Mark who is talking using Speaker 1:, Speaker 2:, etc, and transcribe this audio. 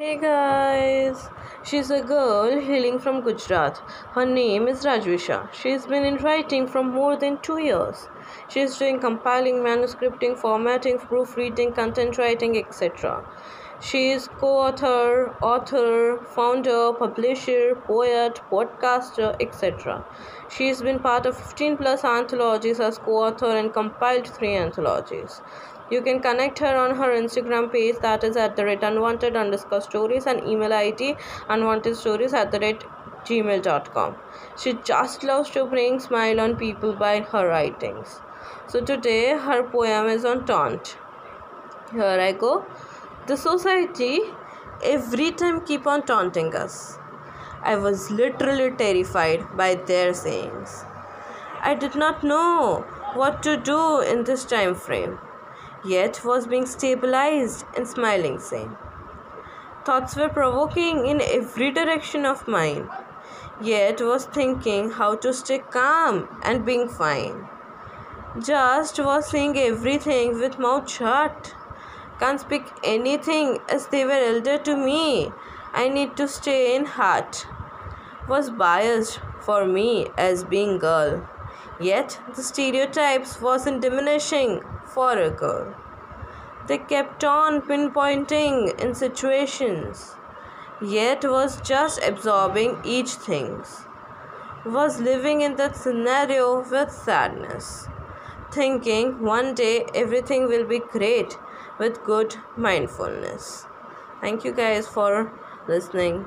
Speaker 1: Hey guys, she's a girl hailing from Gujarat. Her name is Rajvi Shah. She's been in writing for more than two years. She's doing compiling, manuscripting, formatting, proofreading, content writing, etc. She is co author, founder, publisher, poet, podcaster, etc. She's been part of 15 plus anthologies as co author and compiled three anthologies. You can connect her on her Instagram page that is at the rate unwanted underscore stories and email ID unwanted stories at the rate gmail.com. She just loves to bring smile on people by her writings. So today her poem is on taunt. Here I go. The society every time keep on taunting us. I was literally terrified by their sayings. I did not know what to do in this time frame yet was being stabilized and smiling same. Thoughts were provoking in every direction of mine, yet was thinking how to stay calm and being fine. Just was seeing everything with mouth shut. Can't speak anything as they were elder to me. I need to stay in heart. Was biased for me as being girl. Yet the stereotypes wasn't diminishing for a girl. They kept on pinpointing in situations, yet was just absorbing each thing. Was living in that scenario with sadness, thinking one day everything will be great with good mindfulness. Thank you guys for listening.